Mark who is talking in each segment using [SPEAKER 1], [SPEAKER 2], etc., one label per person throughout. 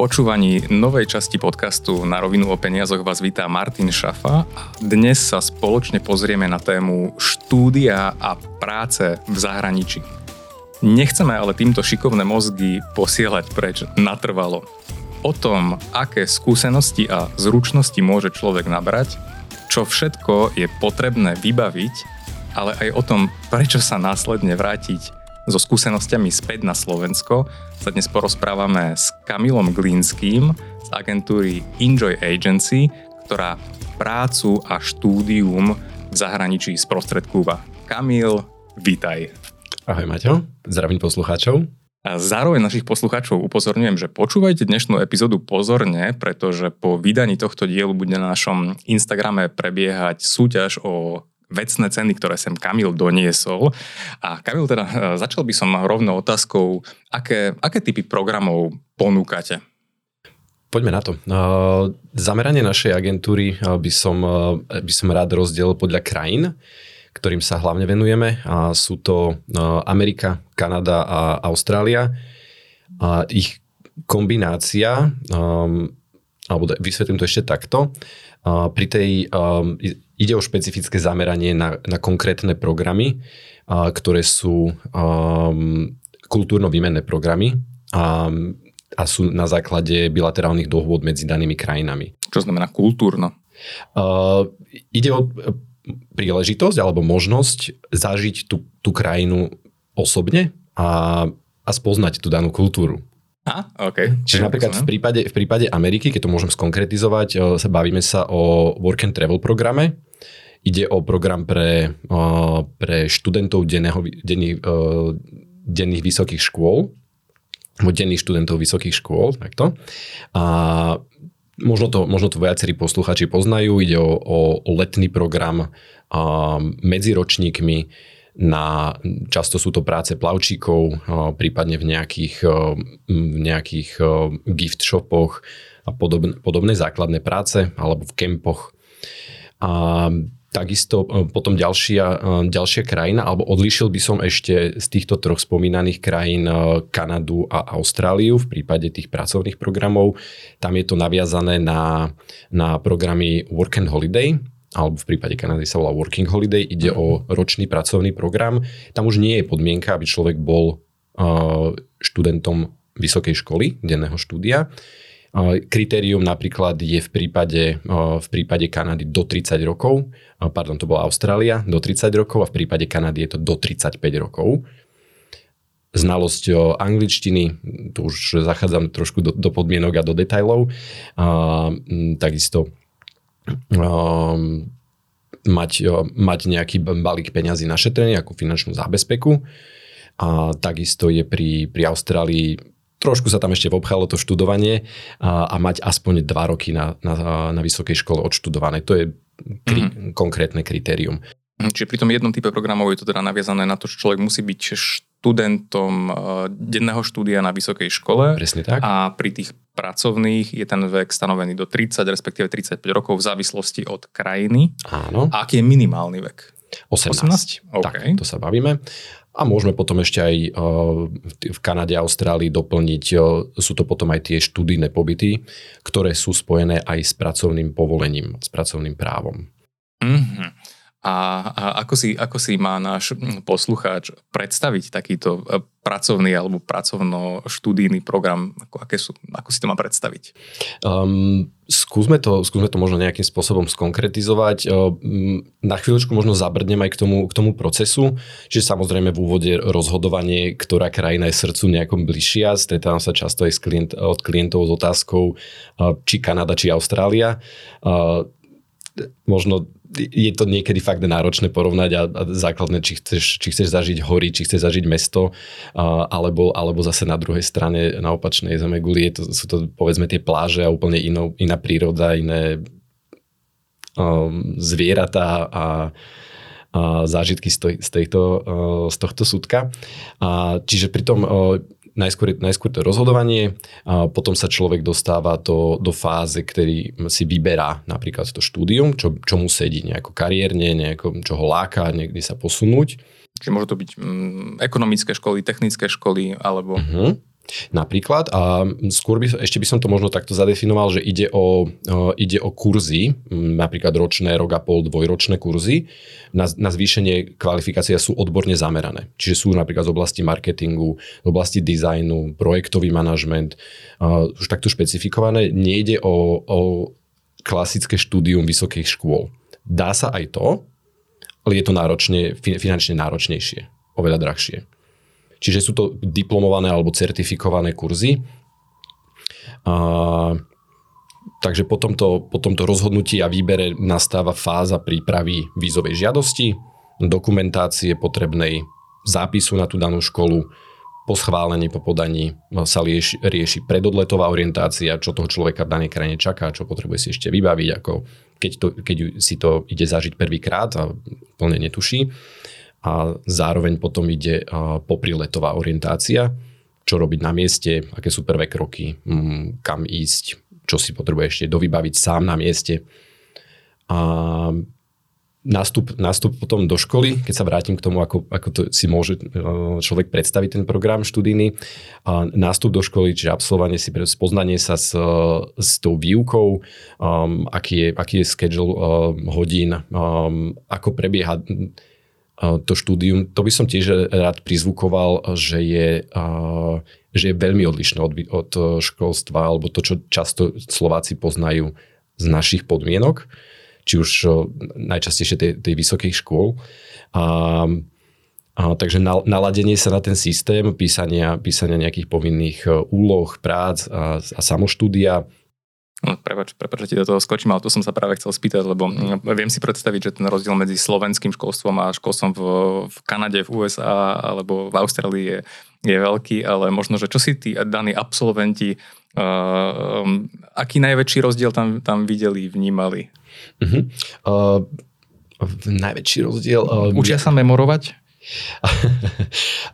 [SPEAKER 1] počúvaní novej časti podcastu Na rovinu o peniazoch vás vítá Martin Šafa a dnes sa spoločne pozrieme na tému štúdia a práce v zahraničí. Nechceme ale týmto šikovné mozgy posielať preč natrvalo. O tom, aké skúsenosti a zručnosti môže človek nabrať, čo všetko je potrebné vybaviť, ale aj o tom, prečo sa následne vrátiť so skúsenostiami späť na Slovensko sa dnes porozprávame s Kamilom Glínským z agentúry Enjoy Agency, ktorá prácu a štúdium v zahraničí sprostredkúva. Kamil, vítaj.
[SPEAKER 2] Ahoj Maťo, zdravím poslucháčov.
[SPEAKER 1] A zároveň našich poslucháčov upozorňujem, že počúvajte dnešnú epizódu pozorne, pretože po vydaní tohto dielu bude na našom Instagrame prebiehať súťaž o vecné ceny, ktoré sem Kamil doniesol. A Kamil, teda e, začal by som rovno otázkou, aké, aké typy programov ponúkate?
[SPEAKER 2] Poďme na to. Uh, zameranie našej agentúry uh, by, som, by som rád rozdielil podľa krajín, ktorým sa hlavne venujeme. A sú to Amerika, Kanada a Austrália. A ich kombinácia, um, alebo vysvetlím to ešte takto, pri tej um, Ide o špecifické zameranie na, na konkrétne programy, a, ktoré sú um, kultúrno-výmenné programy a, a sú na základe bilaterálnych dohôd medzi danými krajinami.
[SPEAKER 1] Čo znamená kultúrno?
[SPEAKER 2] Uh, ide o e, príležitosť alebo možnosť zažiť tú, tú krajinu osobne a, a spoznať tú danú kultúru.
[SPEAKER 1] A, okay.
[SPEAKER 2] Čiže napríklad v prípade, v prípade Ameriky, keď to môžem skonkretizovať, e, sa bavíme sa o work and travel programe, Ide o program pre, pre študentov denného, denných, denných vysokých škôl, denných študentov vysokých škôl, takto. A možno to, možno to viacerí posluchači poznajú, ide o, o, o letný program medzi ročníkmi, na, často sú to práce plavčíkov, prípadne v nejakých, v nejakých gift shopoch a podobné, podobné základné práce alebo v kempoch. A Takisto potom ďalšia, ďalšia krajina, alebo odlišil by som ešte z týchto troch spomínaných krajín Kanadu a Austráliu v prípade tých pracovných programov. Tam je to naviazané na, na programy Work and Holiday, alebo v prípade Kanady sa volá Working Holiday, ide o ročný pracovný program. Tam už nie je podmienka, aby človek bol študentom vysokej školy, denného štúdia. Kritérium napríklad je v prípade, v prípade Kanady do 30 rokov, pardon, to bola Austrália, do 30 rokov a v prípade Kanady je to do 35 rokov. Znalosť angličtiny, tu už zachádzam trošku do, do podmienok a do detajlov. A, takisto a, mať, mať nejaký balík peňazí našetrený ako finančnú zábezpeku. A takisto je pri, pri Austrálii trošku sa tam ešte obchalo to študovanie a, a mať aspoň dva roky na, na, na vysokej škole odštudované. To je kri, mm-hmm. konkrétne kritérium.
[SPEAKER 1] Čiže pri tom jednom type programov je to teda naviazané na to, že človek musí byť študentom uh, denného štúdia na vysokej škole.
[SPEAKER 2] Presne tak.
[SPEAKER 1] A pri tých pracovných je ten vek stanovený do 30, respektíve 35 rokov v závislosti od krajiny.
[SPEAKER 2] Áno.
[SPEAKER 1] A aký je minimálny vek?
[SPEAKER 2] 18. 18? Okay. Tak, to sa bavíme. A môžeme potom ešte aj eh, v Kanade a Austrálii doplniť, eh, sú to potom aj tie študijné pobyty, ktoré sú spojené aj s pracovným povolením, s pracovným právom.
[SPEAKER 1] Mm-hmm. A, a ako, si, ako si má náš poslucháč predstaviť takýto e, pracovný alebo pracovno-študijný program? Ako, aké sú, ako si to má predstaviť?
[SPEAKER 2] Um, skúsme, to, skúsme to možno nejakým spôsobom skonkretizovať. Um, na chvíľočku možno zabrdnem aj k tomu, k tomu procesu, že samozrejme v úvode rozhodovanie, ktorá krajina je srdcu nejakom bližšia. Stretávam sa často aj klient, od klientov s otázkou, uh, či Kanada, či Austrália. Uh, možno je to niekedy fakt náročné porovnať a, a základné, či chceš, či chceš zažiť hory, či chceš zažiť mesto, a, alebo, alebo zase na druhej strane, na opačnej guli, je to, sú to povedzme tie pláže a úplne inou, iná príroda, iné um, zvieratá a, a zážitky z, to, z, tejto, uh, z tohto súdka. A, čiže pri tom uh, najskôr, najskôr to rozhodovanie, a potom sa človek dostáva do, do fáze, ktorý si vyberá napríklad to štúdium, čo, čo mu sedí nejako kariérne, nejako, čo ho láka niekde sa posunúť.
[SPEAKER 1] Čiže môžu to byť mm, ekonomické školy, technické školy, alebo...
[SPEAKER 2] Uh-huh. Napríklad, a skôr by, ešte by som to možno takto zadefinoval, že ide o, ide o kurzy, napríklad ročné, rok a pol, dvojročné kurzy, na, na zvýšenie kvalifikácie sú odborne zamerané. Čiže sú napríklad z oblasti marketingu, z oblasti dizajnu, projektový manažment, už takto špecifikované. Nejde o, o klasické štúdium vysokých škôl. Dá sa aj to, ale je to náročne, finančne náročnejšie, oveľa drahšie. Čiže sú to diplomované alebo certifikované kurzy. A, takže po tomto, po tomto rozhodnutí a výbere nastáva fáza prípravy vízovej žiadosti, dokumentácie potrebnej zápisu na tú danú školu, po schválení, po podaní sa rieši, rieši predodletová orientácia, čo toho človeka v danej krajine čaká, čo potrebuje si ešte vybaviť, ako keď, to, keď si to ide zažiť prvýkrát a plne netuší a zároveň potom ide popriletová orientácia, čo robiť na mieste, aké sú prvé kroky, mm, kam ísť, čo si potrebuje ešte dovybaviť sám na mieste. A nástup, nástup potom do školy, keď sa vrátim k tomu, ako, ako to si môže e, človek predstaviť ten program študijný. A nástup do školy, čiže absolvovanie si, spoznanie sa s, s tou výukou, um, aký, je, aký je schedule um, hodín, um, ako prebieha to štúdium, to by som tiež rád prizvukoval, že je, že je veľmi odlišné od, od školstva, alebo to, čo často Slováci poznajú z našich podmienok, či už najčastejšie tej, tej vysokých škôl. A, a, takže naladenie sa na ten systém, písania, písania nejakých povinných úloh, prác a, a samoštúdia,
[SPEAKER 1] prepač, prepač, že ti do toho skočím, ale to som sa práve chcel spýtať, lebo mm, viem si predstaviť, že ten rozdiel medzi slovenským školstvom a školstvom v, v Kanade, v USA alebo v Austrálii je, je veľký, ale možno, že čo si tí daní absolventi, uh, aký najväčší rozdiel tam, tam videli, vnímali? Uh-huh.
[SPEAKER 2] Uh, najväčší rozdiel... Uh,
[SPEAKER 1] Učia sa memorovať?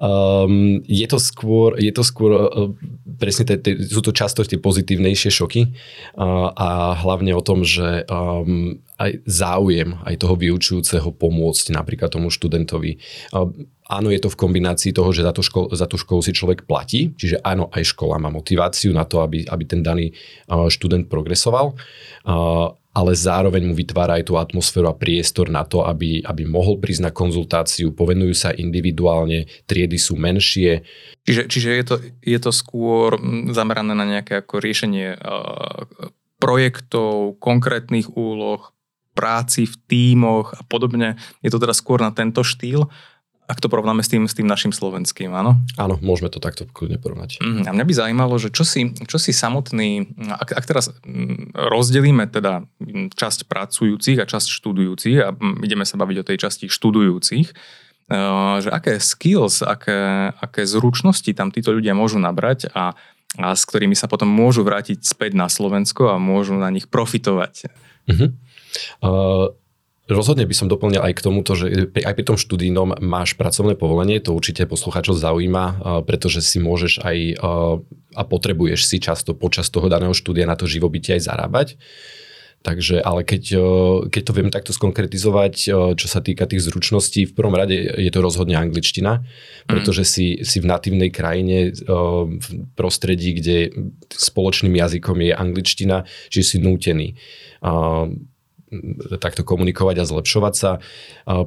[SPEAKER 2] Um, je to skôr, je to skôr uh, presne, te, te, sú to často tie pozitívnejšie šoky uh, a hlavne o tom, že um, aj záujem aj toho vyučujúceho pomôcť napríklad tomu študentovi. Uh, áno, je to v kombinácii toho, že za, to škol, za tú školu si človek platí, čiže áno, aj škola má motiváciu na to, aby, aby ten daný študent progresoval. Ale zároveň mu vytvára aj tú atmosféru a priestor na to, aby, aby mohol prísť na konzultáciu, povenujú sa individuálne, triedy sú menšie.
[SPEAKER 1] Čiže, čiže je, to, je to skôr zamerané na nejaké ako riešenie uh, projektov, konkrétnych úloh, práci v tímoch a podobne. Je to teda skôr na tento štýl ak to porovnáme s tým, s tým našim slovenským, áno?
[SPEAKER 2] Áno, môžeme to takto kľudne porovnať.
[SPEAKER 1] Mm, a mňa by zaujímalo, že čo si, čo si samotný, ak, ak teraz mm, rozdelíme teda časť pracujúcich a časť študujúcich a mm, ideme sa baviť o tej časti študujúcich, eh, že aké skills, aké, aké zručnosti tam títo ľudia môžu nabrať a, a s ktorými sa potom môžu vrátiť späť na Slovensko a môžu na nich profitovať. Uh-huh.
[SPEAKER 2] Uh Rozhodne by som doplnil aj k tomuto, že aj pri tom študijnom máš pracovné povolenie, to určite poslucháčov zaujíma, pretože si môžeš aj a potrebuješ si často počas toho daného štúdia na to živobytie aj zarábať. Takže, ale keď, keď to viem takto skonkretizovať, čo sa týka tých zručností, v prvom rade je to rozhodne angličtina, pretože mm. si, si v natívnej krajine, v prostredí, kde spoločným jazykom je angličtina, že si nútený takto komunikovať a zlepšovať sa.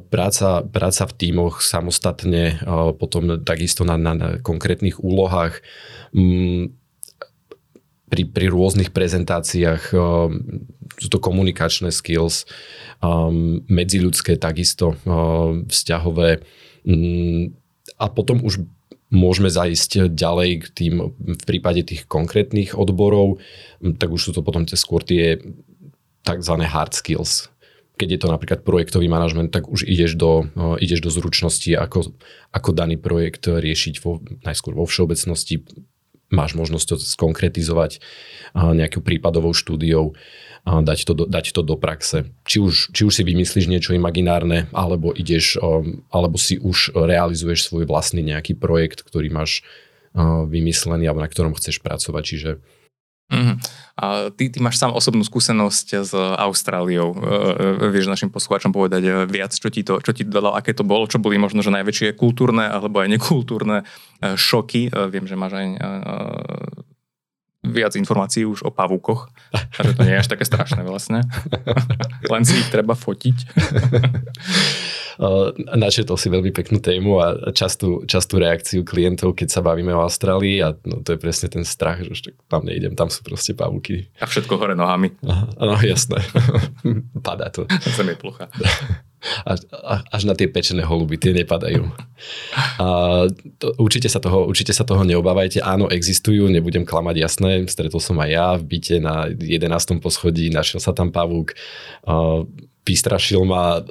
[SPEAKER 2] Práca, práca v tímoch samostatne, potom takisto na, na, na konkrétnych úlohách, mm, pri, pri rôznych prezentáciách sú to komunikačné skills, medziľudské takisto, vzťahové mm, a potom už môžeme zajsť ďalej k tým, v prípade tých konkrétnych odborov, tak už sú to potom tie skôr tie tzv. hard skills. Keď je to napríklad projektový manažment, tak už ideš do, ideš do zručnosti, ako, ako daný projekt riešiť vo, najskôr vo všeobecnosti. Máš možnosť to skonkretizovať uh, nejakou prípadovou štúdiou, dať, to do, dať to do praxe. Či už, či už si vymyslíš niečo imaginárne, alebo ideš, alebo si už realizuješ svoj vlastný nejaký projekt, ktorý máš vymyslený alebo na ktorom chceš pracovať. Čiže
[SPEAKER 1] Mm-hmm. A ty, ty máš sám osobnú skúsenosť s Austráliou. E, e, vieš našim poslucháčom povedať e, viac, čo ti to, čo ti dalo, aké to bolo, čo boli možno že najväčšie kultúrne alebo aj nekultúrne šoky. Viem, že máš aj viac informácií už o pavúkoch. A že to nie je až také strašné vlastne. Len si ich treba fotiť.
[SPEAKER 2] Načetol si veľmi peknú tému a častú, častú reakciu klientov, keď sa bavíme o Austrálii a no, to je presne ten strach, že už tam nejdem, tam sú proste pavúky.
[SPEAKER 1] A všetko hore nohami.
[SPEAKER 2] Áno, jasné. Padá to.
[SPEAKER 1] Zem je plocha.
[SPEAKER 2] Až, až na tie pečené holuby, tie nepadajú. A to, určite, sa toho, určite sa toho neobávajte. Áno, existujú, nebudem klamať, jasné. Stretol som aj ja v byte na 11. poschodí, našiel sa tam pavúk, uh, vystrašil ma,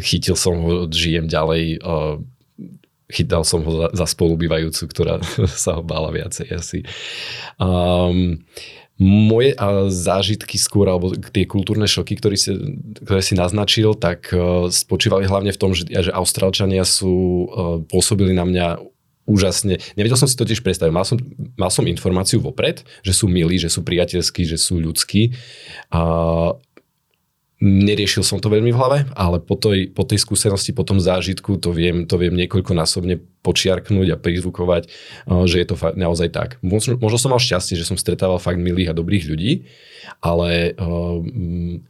[SPEAKER 2] chytil som ho, žijem ďalej, uh, chytal som ho za, za spolubývajúcu, ktorá sa ho bála viacej asi. Um, moje zážitky skôr, alebo tie kultúrne šoky, ktoré si, ktoré si naznačil, tak uh, spočívali hlavne v tom, že, že Austrálčania sú, uh, pôsobili na mňa úžasne. Nevedel som si totiž predstaviť. Mal som, mal som informáciu vopred, že sú milí, že sú priateľskí, že sú ľudskí. Uh, Neriešil som to veľmi v hlave, ale po tej, po tej skúsenosti, po tom zážitku to viem, to viem niekoľkonásobne počiarknúť a prizvukovať, že je to fakt naozaj tak. Možno, som mal šťastie, že som stretával fakt milých a dobrých ľudí, ale um,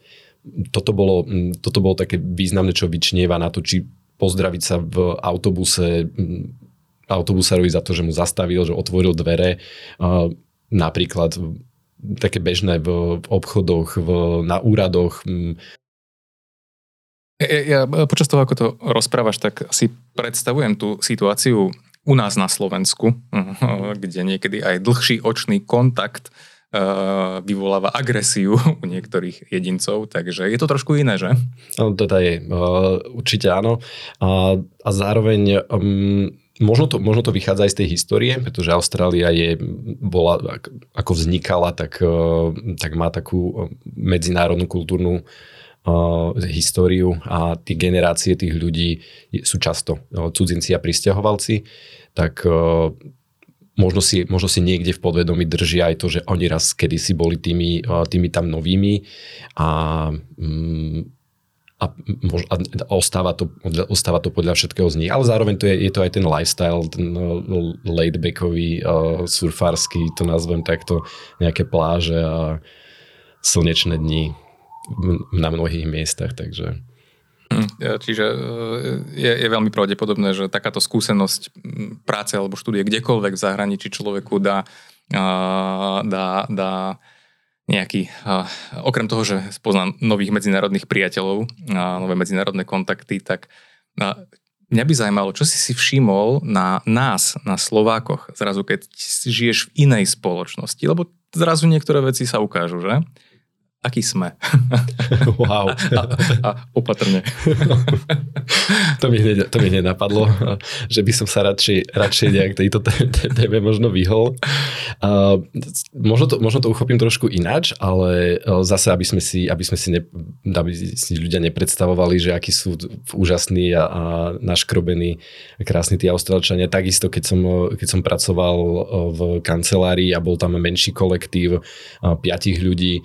[SPEAKER 2] toto, bolo, toto bolo také významné, čo vyčnieva na to, či pozdraviť sa v autobuse autobusárovi za to, že mu zastavil, že otvoril dvere. Uh, napríklad také bežné v, v obchodoch, v, na úradoch. Mm.
[SPEAKER 1] Ja, ja počas toho, ako to rozprávaš, tak si predstavujem tú situáciu u nás na Slovensku, kde niekedy aj dlhší očný kontakt uh, vyvoláva agresiu u niektorých jedincov, takže je to trošku iné, že?
[SPEAKER 2] No, to je, uh, určite áno. A, a zároveň um, možno to, možno to vychádza aj z tej histórie, pretože Austrália je, bola, ako vznikala, tak, e, tak má takú e, medzinárodnú kultúrnu uh, históriu a tie generácie tých ľudí sú často cudzinci a pristahovalci, tak uh, možno si, možno si niekde v podvedomí držia aj to, že oni raz kedysi boli tými, uh, tými tam novými a um, a, a ostáva, to, ostáva to podľa všetkého z nich. Ale zároveň to je, je to aj ten lifestyle, ten uh, laidbackový, uh, surfársky, to nazvem takto, nejaké pláže a slnečné dni na mnohých miestach, takže...
[SPEAKER 1] Hm, čiže uh, je, je veľmi pravdepodobné, že takáto skúsenosť práce alebo štúdie kdekoľvek v zahraničí človeku dá, dá, dá nejaký, okrem toho, že spoznám nových medzinárodných priateľov a nové medzinárodné kontakty, tak mňa by zaujímalo, čo si si všimol na nás, na Slovákoch, zrazu keď žiješ v inej spoločnosti, lebo zrazu niektoré veci sa ukážu, že? Aký sme.
[SPEAKER 2] Wow.
[SPEAKER 1] A, a opatrne.
[SPEAKER 2] to, mi hneď, to mi hneď napadlo, že by som sa radšej, radšej nejak tejto téme možno vyhol. Uh, možno, to, možno to uchopím trošku ináč, ale zase, aby sme si, aby sme si, ne, aby si ľudia nepredstavovali, že akí sú úžasní a, a naškrobení krásni tí Austrálčania. Takisto, keď som, keď som pracoval v kancelárii a bol tam menší kolektív piatich ľudí,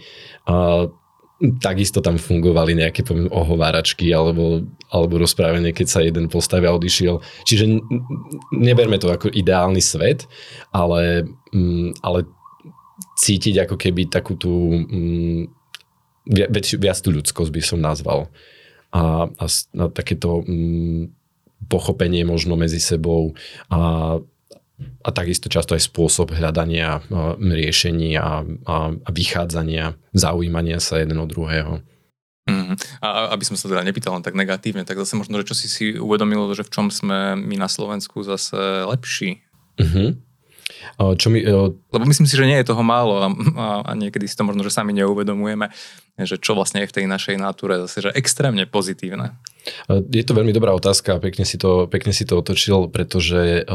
[SPEAKER 2] takisto tam fungovali nejaké poviem, ohováračky alebo, alebo rozprávanie, keď sa jeden postavia odišiel. Čiže neberme to ako ideálny svet, ale, mm, ale cítiť ako keby takú tú mm, viac, viac tú ľudskosť by som nazval. A, a, a takéto mm, pochopenie možno medzi sebou a a takisto často aj spôsob hľadania riešení a, a, a vychádzania, zaujímania sa jeden od druhého.
[SPEAKER 1] Mm. A aby som sa teda nepýtal len tak negatívne, tak zase možno, že čo si si uvedomilo, že v čom sme my na Slovensku zase lepší. Uh-huh.
[SPEAKER 2] Čo mi,
[SPEAKER 1] Lebo myslím si, že nie je toho málo a, a, a niekedy si to možno, že sami neuvedomujeme, že čo vlastne je v tej našej natúre zase, že extrémne pozitívne.
[SPEAKER 2] Je to veľmi dobrá otázka a pekne si to, pekne si to otočil, pretože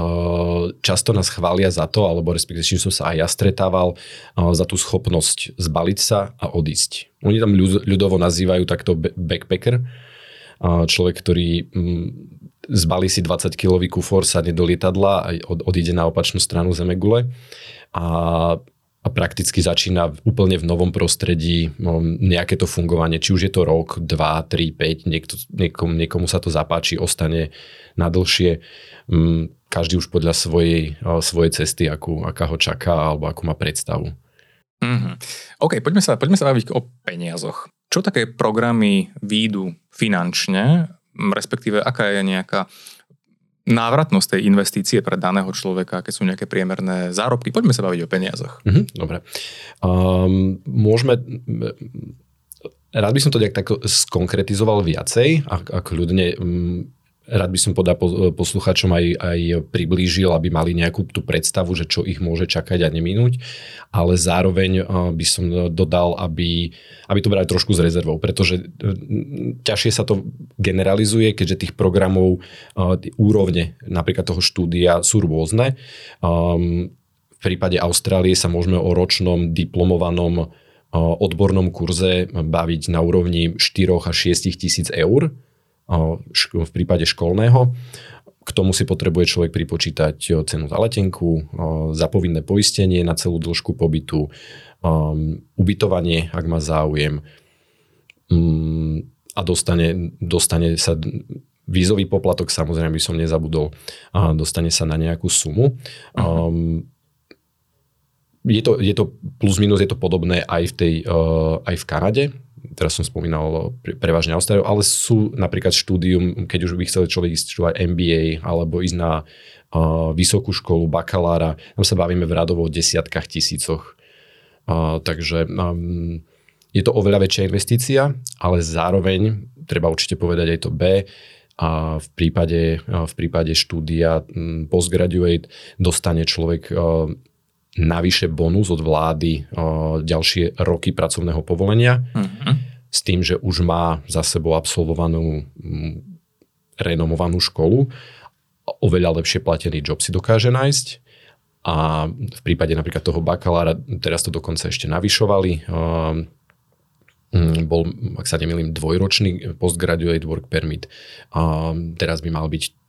[SPEAKER 2] často nás chvália za to, alebo respektíve čím som sa aj ja stretával, za tú schopnosť zbaliť sa a odísť. Oni tam ľudovo nazývajú takto backpacker, človek, ktorý mm, zbalí si 20-kilový kufor, sadne do lietadla a odíde na opačnú stranu Zemegule. A a prakticky začína úplne v novom prostredí no, nejaké to fungovanie, či už je to rok, 2, 3, 5, niekto, niekomu, niekomu sa to zapáči, ostane na dlhšie. Mm, každý už podľa svojej, svojej cesty, akú, aká ho čaká alebo akú má predstavu.
[SPEAKER 1] Mm-hmm. OK, poďme sa, poďme sa baviť o peniazoch. Čo také programy výjdu finančne, respektíve aká je nejaká návratnosť tej investície pre daného človeka, aké sú nejaké priemerné zárobky. Poďme sa baviť o peniazoch.
[SPEAKER 2] Mm-hmm, dobre. Um, môžeme... Rád by som to nejak tak skonkretizoval viacej, ak, ak ľudne um, rád by som podal posluchačom aj, aj priblížil, aby mali nejakú tú predstavu, že čo ich môže čakať a neminúť, ale zároveň by som dodal, aby, aby to brali trošku s rezervou, pretože e, ťažšie sa to generalizuje, keďže tých programov úrovne napríklad toho štúdia sú rôzne. V prípade Austrálie sa môžeme o ročnom diplomovanom odbornom kurze baviť na úrovni 4 až 6 tisíc eur v prípade školného. K tomu si potrebuje človek pripočítať cenu za letenku, za povinné poistenie na celú dĺžku pobytu, ubytovanie, ak má záujem mm, a dostane, dostane sa vízový poplatok, samozrejme by som nezabudol, dostane sa na nejakú sumu. Uh-huh. je, to, je to plus minus, je to podobné aj v, tej, aj v Kanade teraz som spomínal prevažne Austráliu, ale sú napríklad štúdium, keď už by chcel človek ísť študovať MBA alebo ísť na uh, vysokú školu, bakalára, tam sa bavíme v radovo desiatkách tisícoch. Uh, takže um, je to oveľa väčšia investícia, ale zároveň, treba určite povedať aj to B, a v prípade, v prípade štúdia postgraduate dostane človek navyše bonus od vlády ďalšie roky pracovného povolenia mm-hmm. S tým, že už má za sebou absolvovanú renomovanú školu, oveľa lepšie platený job si dokáže nájsť a v prípade napríklad toho bakalára, teraz to dokonca ešte navyšovali, bol, ak sa nemýlim, dvojročný postgraduate work permit. teraz by mal byť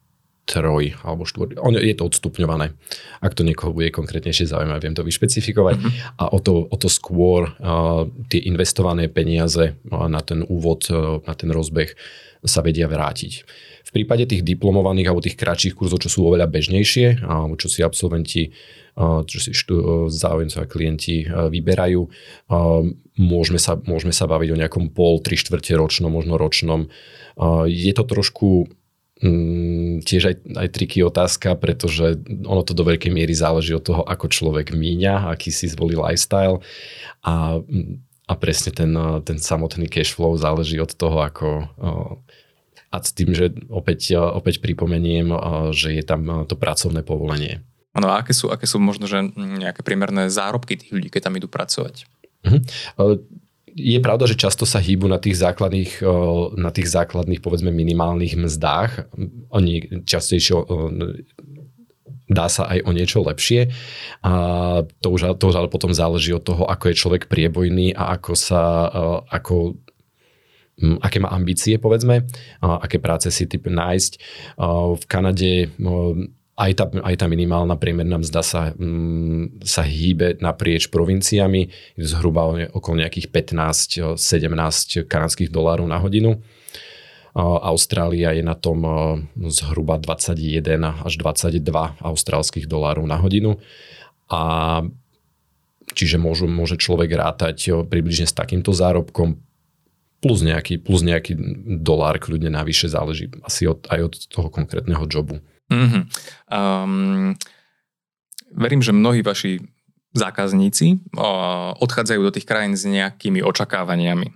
[SPEAKER 2] troj alebo štvor. Je to odstupňované. Ak to niekoho bude konkrétnejšie zaujímavé, viem to vyšpecifikovať. Mm-hmm. A o to, o to skôr uh, tie investované peniaze uh, na ten úvod, uh, na ten rozbeh sa vedia vrátiť. V prípade tých diplomovaných alebo tých kratších kurzov, čo sú oveľa bežnejšie, alebo čo si absolventi, čo si štú, záujemcovia klienti vyberajú, môžeme sa, môžeme sa baviť o nejakom pol, tri štvrte ročnom, možno ročnom. Je to trošku Mm, tiež aj, aj triky otázka, pretože ono to do veľkej miery záleží od toho, ako človek míňa, aký si zvolí lifestyle a, a presne ten, ten samotný cash flow záleží od toho, ako a s tým, že opäť, opäť pripomeniem, že je tam to pracovné povolenie.
[SPEAKER 1] Áno, a aké sú, aké sú možno že nejaké priemerné zárobky tých ľudí, keď tam idú pracovať?
[SPEAKER 2] Uh-huh je pravda, že často sa hýbu na tých základných, na tých základných povedzme minimálnych mzdách. Oni častejšie dá sa aj o niečo lepšie. A to už, to už ale potom záleží od toho, ako je človek priebojný a ako sa, ako aké má ambície, povedzme, aké práce si typ nájsť. V Kanade aj tá, aj tá minimálna priemerná mzda sa, mm, sa hýbe naprieč provinciami, zhruba okolo nejakých 15-17 kanadských dolárov na hodinu. Austrália je na tom zhruba 21 až 22 austrálskych dolárov na hodinu. A čiže môžu, môže človek rátať približne s takýmto zárobkom plus nejaký, plus nejaký dolár kľudne navyše, záleží asi od, aj od toho konkrétneho jobu. Mm-hmm. Um,
[SPEAKER 1] verím, že mnohí vaši zákazníci uh, odchádzajú do tých krajín s nejakými očakávaniami.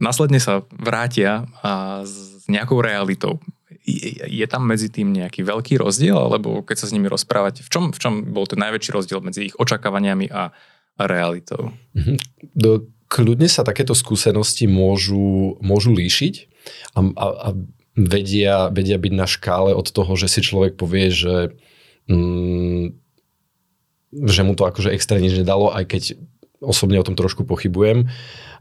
[SPEAKER 1] Následne sa vrátia uh, s nejakou realitou. Je, je tam medzi tým nejaký veľký rozdiel, alebo keď sa s nimi rozprávate, v čom, v čom bol ten najväčší rozdiel medzi ich očakávaniami a, realitou?
[SPEAKER 2] Mm-hmm. Do, kľudne sa takéto skúsenosti môžu, môžu líšiť a, a, a vedia, vedia byť na škále od toho, že si človek povie, že, mm, že mu to akože extra nič nedalo, aj keď osobne o tom trošku pochybujem.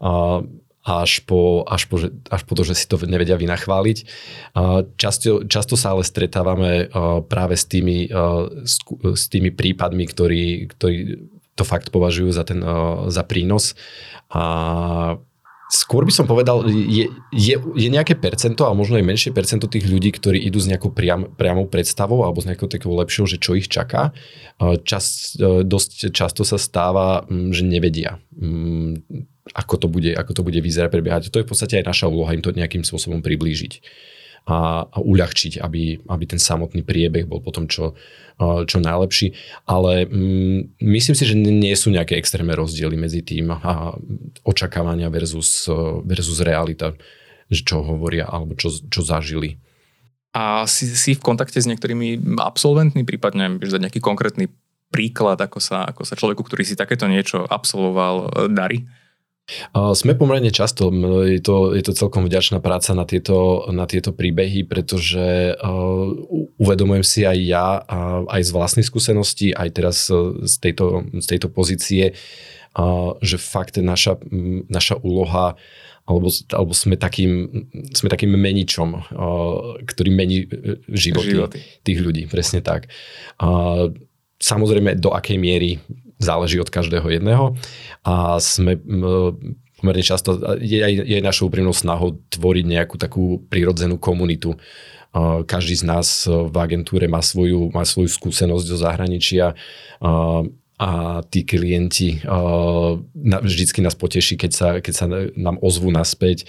[SPEAKER 2] A, až po, až, po, až po to, že si to nevedia vynachváliť. Často, často sa ale stretávame práve s tými, s tými prípadmi, ktorí, ktorí to fakt považujú za, ten, za prínos. A Skôr by som povedal, je, je, je nejaké percento a možno aj menšie percento tých ľudí, ktorí idú s nejakou priam, priamou predstavou alebo s nejakou takou lepšou, že čo ich čaká. Čas, dosť často sa stáva, mm, že nevedia, mm, ako to bude, ako to bude vyzerať, prebiehať. To je v podstate aj naša úloha im to nejakým spôsobom priblížiť a, a uľahčiť, aby, aby ten samotný priebeh bol potom čo, čo najlepší. Ale mm, myslím si, že nie sú nejaké extrémne rozdiely medzi tým a očakávania versus, versus realita, čo hovoria alebo čo, čo zažili.
[SPEAKER 1] A si, si v kontakte s niektorými absolventmi, prípadne vieš dať nejaký konkrétny príklad, ako sa, ako sa človeku, ktorý si takéto niečo absolvoval, darí?
[SPEAKER 2] Sme pomerne často, je to, je to celkom vďačná práca na tieto, na tieto príbehy, pretože uvedomujem si aj ja, aj z vlastnej skúsenosti, aj teraz uh, z, tejto, z tejto pozície, že fakt naša, naša úloha alebo, alebo sme, takým, sme takým meničom, ktorý mení e, životy, životy tých ľudí, presne tak. Samozrejme, do akej miery záleží od každého jedného. A sme pomerne často, je aj, je našou úprimnou snahou tvoriť nejakú takú prirodzenú komunitu. Každý z nás v agentúre má svoju, má svoju skúsenosť zo zahraničia. A tí klienti vždycky nás poteší, keď sa, keď sa nám ozvú naspäť,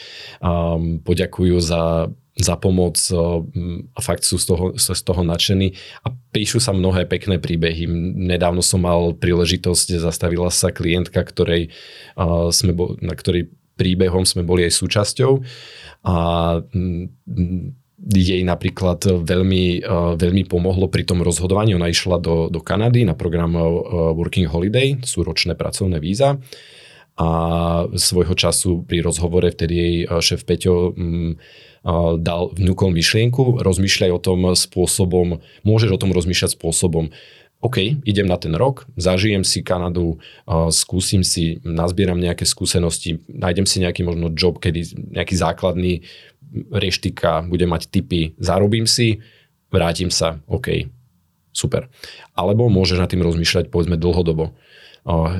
[SPEAKER 2] poďakujú za za pomoc a fakt sú z toho, z toho nadšení a píšu sa mnohé pekné príbehy. Nedávno som mal príležitosť, zastavila sa klientka, ktorej, sme bol, na ktorej príbehom sme boli aj súčasťou a jej napríklad veľmi, veľmi pomohlo pri tom rozhodovaní. Ona išla do, do Kanady na program Working Holiday, sú ročné pracovné víza a svojho času pri rozhovore vtedy jej šéf Peťo dal, vnúkol myšlienku, rozmýšľaj o tom spôsobom, môžeš o tom rozmýšľať spôsobom, OK, idem na ten rok, zažijem si Kanadu, skúsim si, nazbieram nejaké skúsenosti, nájdem si nejaký možno job, kedy nejaký základný reštika, budem mať tipy, zarobím si, vrátim sa, OK, super. Alebo môžeš nad tým rozmýšľať povedzme dlhodobo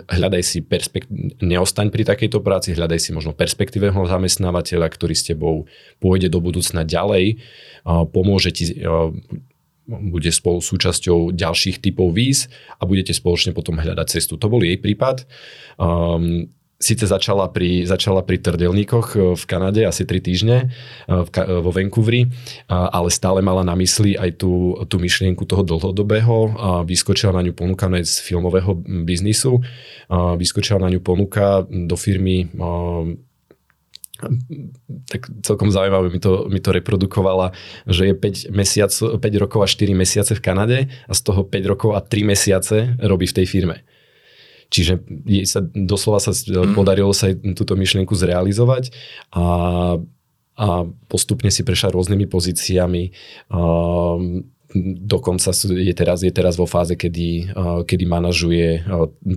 [SPEAKER 2] hľadaj si perspekt- neostaň pri takejto práci, hľadaj si možno perspektívneho zamestnávateľa, ktorý s tebou pôjde do budúcna ďalej, pomôže ti bude spolu súčasťou ďalších typov víz a budete spoločne potom hľadať cestu. To bol jej prípad. Um, síce začala pri, začala pri trdelníkoch e, v Kanade asi 3 týždne e, e, vo Vancouveri, ale stále mala na mysli aj tú, tú myšlienku toho dlhodobého. Vyskočila na ňu ponuka z filmového biznisu, vyskočila na ňu ponuka do firmy tak celkom zaujímavé mi to, mi to reprodukovala, že je 5, mesiac, 5 rokov a 4 mesiace v Kanade a z toho 5 rokov a 3 mesiace robí v tej firme. Čiže jej sa, doslova sa mm. podarilo sa túto myšlienku zrealizovať a, a postupne si prešla rôznymi pozíciami. A, dokonca je teraz, je teraz vo fáze, kedy, kedy manažuje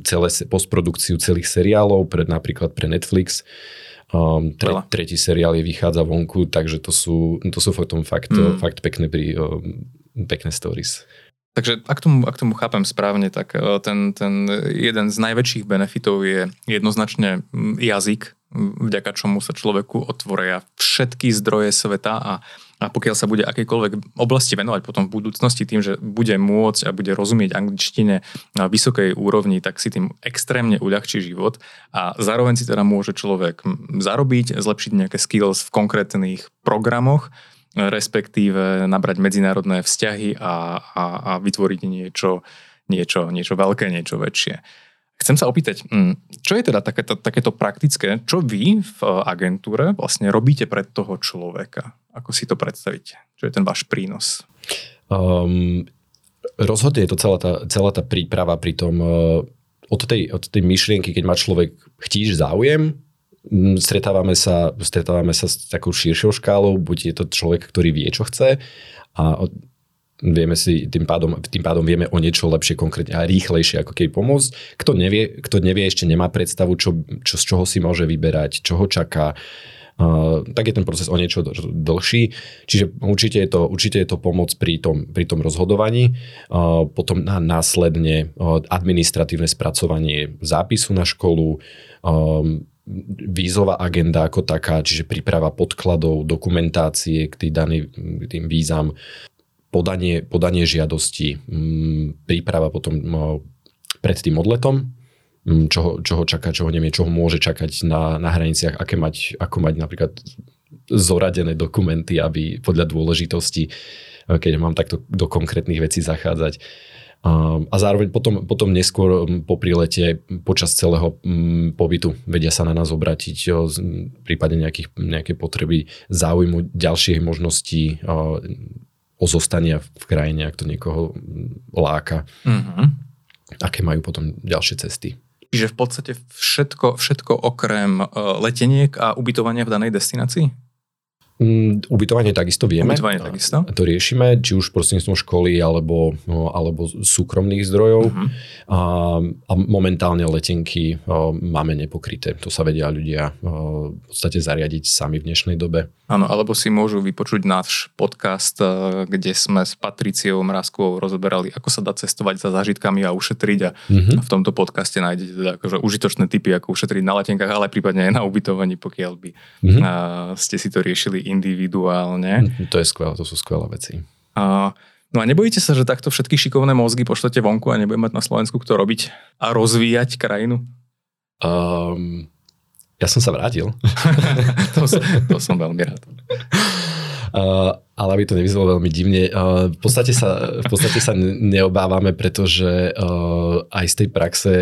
[SPEAKER 2] celé postprodukciu celých seriálov, pred, napríklad pre Netflix. Um, tre, tretí seriál je vychádza vonku, takže to sú, to sú potom fakt, mm. fakt pekné, pri, um, pekné stories.
[SPEAKER 1] Takže ak tomu, ak tomu chápem správne, tak e, ten, ten jeden z najväčších benefitov je jednoznačne jazyk, vďaka čomu sa človeku otvoria všetky zdroje sveta a, a pokiaľ sa bude akejkoľvek oblasti venovať potom v budúcnosti tým, že bude môcť a bude rozumieť angličtine na vysokej úrovni, tak si tým extrémne uľahčí život a zároveň si teda môže človek zarobiť, zlepšiť nejaké skills v konkrétnych programoch, respektíve nabrať medzinárodné vzťahy a, a, a vytvoriť niečo, niečo, niečo veľké, niečo väčšie. Chcem sa opýtať, mm, čo je teda takéto, takéto praktické, čo vy v agentúre vlastne robíte pre toho človeka? Ako si to predstavíte? Čo je ten váš prínos? Um,
[SPEAKER 2] rozhodne je to celá tá, celá tá príprava pri tom, uh, od tej, od tej myšlienky, keď má človek chtíš záujem, stretávame sa, stretávame sa s takou širšou škálou, buď je to človek, ktorý vie, čo chce a vieme si, tým pádom, tým pádom vieme o niečo lepšie, konkrétne a rýchlejšie ako keď pomôcť. Kto nevie, kto nevie, ešte nemá predstavu, čo, čo, z čoho si môže vyberať, čo ho čaká, tak je ten proces o niečo dlhší. Čiže určite je to, určite je to pomoc pri tom, pri tom rozhodovaní. Potom následne administratívne spracovanie zápisu na školu, vízová agenda ako taká, čiže príprava podkladov, dokumentácie k, daný, k tým vízam, podanie, podanie žiadosti, príprava potom pred tým odletom, Mm, čoho, čoho čaká, čoho nevie, čoho môže čakať na, na hraniciach, aké mať, ako mať napríklad zoradené dokumenty, aby podľa dôležitosti, keď mám takto do konkrétnych vecí zachádzať. A zároveň potom, potom neskôr mm, po prílete, počas celého mm, pobytu vedia sa na nás obratiť v prípade nejakých, nejaké potreby záujmu ďalších možností o zostania v krajine, ak to niekoho láka. Mm-hmm. Aké majú potom ďalšie cesty.
[SPEAKER 1] Čiže v podstate všetko, všetko okrem e, leteniek a ubytovania v danej destinácii?
[SPEAKER 2] Mm, ubytovanie takisto vieme.
[SPEAKER 1] Ubytovanie takisto.
[SPEAKER 2] To riešime, či už prostredníctvom školy alebo, no, alebo súkromných zdrojov. Uh-huh. A, a momentálne letenky máme nepokryté. To sa vedia ľudia v podstate zariadiť sami v dnešnej dobe.
[SPEAKER 1] Áno, alebo si môžu vypočuť náš podcast, kde sme s Patriciou Mrazkovou rozoberali, ako sa dá cestovať za zážitkami a ušetriť. A uh-huh. v tomto podcaste nájdete teda akože užitočné typy, ako ušetriť na letenkách, ale prípadne aj na ubytovaní, pokiaľ by uh-huh. ste si to riešili individuálne.
[SPEAKER 2] Mhm, to je skvelé, to sú skvelé veci.
[SPEAKER 1] A, no a nebojíte sa, že takto všetky šikovné mozgy pošlete vonku a nebude mať na Slovensku kto robiť a rozvíjať krajinu?
[SPEAKER 2] Um, ja som sa vrátil.
[SPEAKER 1] to, to som veľmi rád.
[SPEAKER 2] Uh, ale aby to nevyzvalo veľmi divne, uh, v, podstate sa, v podstate sa neobávame, pretože uh, aj z tej praxe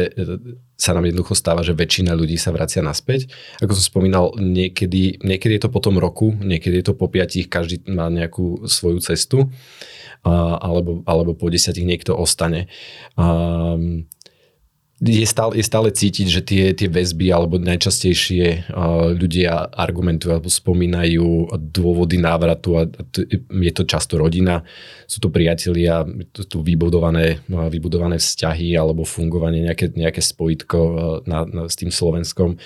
[SPEAKER 2] sa nám jednoducho stáva, že väčšina ľudí sa vracia naspäť. Ako som spomínal, niekedy, niekedy je to po tom roku, niekedy je to po piatich, každý má nejakú svoju cestu, alebo, alebo po desiatich niekto ostane. Je stále, je stále cítiť, že tie, tie väzby alebo najčastejšie uh, ľudia argumentujú alebo spomínajú dôvody návratu a je to často rodina, sú to priatelia, to tu vybudované, uh, vybudované vzťahy alebo fungovanie, nejaké, nejaké spojitko uh, na, na, s tým Slovenskom.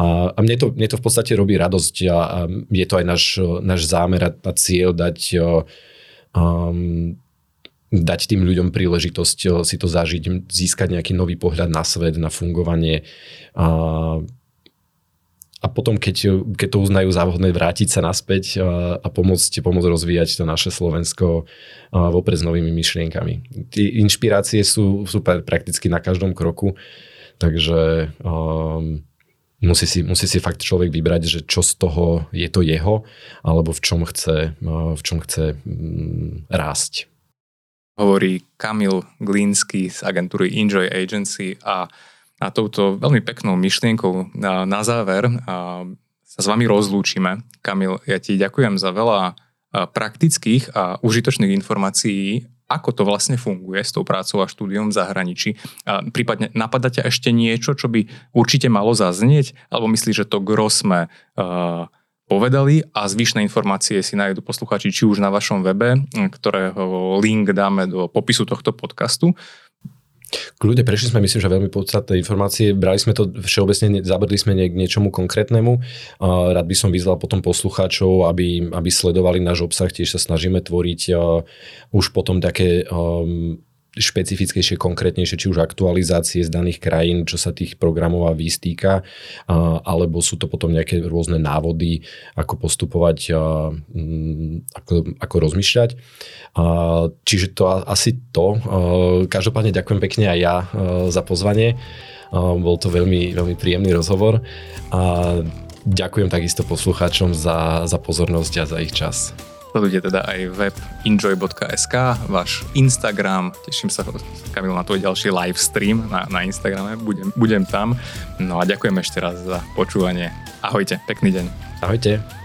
[SPEAKER 2] A, a mne, to, mne to v podstate robí radosť a, a je to aj náš, náš zámer a, a cieľ dať um, dať tým ľuďom príležitosť eh, si to zažiť, získať nejaký nový pohľad na svet, na fungovanie. A, a potom, keď, keď to uznajú za vrátiť sa naspäť a, eh, a pomôcť, pomôcť rozvíjať to naše Slovensko eh, vopred s novými myšlienkami. Tie inšpirácie sú, sú prakticky na každom kroku, takže um, musí si, musí si fakt človek vybrať, že čo z toho je to jeho, alebo v čom chce, v čom chce um, rásť
[SPEAKER 1] hovorí Kamil Glínsky z agentúry Enjoy Agency a, a touto veľmi peknou myšlienkou na, na záver a, sa s vami rozlúčime. Kamil, ja ti ďakujem za veľa praktických a užitočných informácií, ako to vlastne funguje s tou prácou a štúdiom v zahraničí. A prípadne napadá ťa ešte niečo, čo by určite malo zaznieť, alebo myslíš, že to gros sme uh, povedali a zvyšné informácie si nájdú posluchači či už na vašom webe, ktorého link dáme do popisu tohto podcastu.
[SPEAKER 2] Kľudne prešli sme, myslím, že veľmi podstatné informácie. Brali sme to všeobecne, zabrdli sme nie, k niečomu konkrétnemu. Rád by som vyzval potom poslucháčov, aby, aby sledovali náš obsah. Tiež sa snažíme tvoriť už potom také um, špecifickejšie, konkrétnejšie, či už aktualizácie z daných krajín, čo sa tých programov a týka, alebo sú to potom nejaké rôzne návody, ako postupovať, mm, ako, ako rozmýšľať. Čiže to asi to. Každopádne ďakujem pekne aj ja za pozvanie. Bol to veľmi, veľmi príjemný rozhovor ďakujem takisto poslucháčom za, za pozornosť a za ich čas.
[SPEAKER 1] Sledujte teda aj web enjoy.sk, váš Instagram, teším sa, Kamil, na tvoj ďalší live stream na, na Instagrame, budem, budem tam. No a ďakujem ešte raz za počúvanie. Ahojte, pekný deň.
[SPEAKER 2] Ahojte.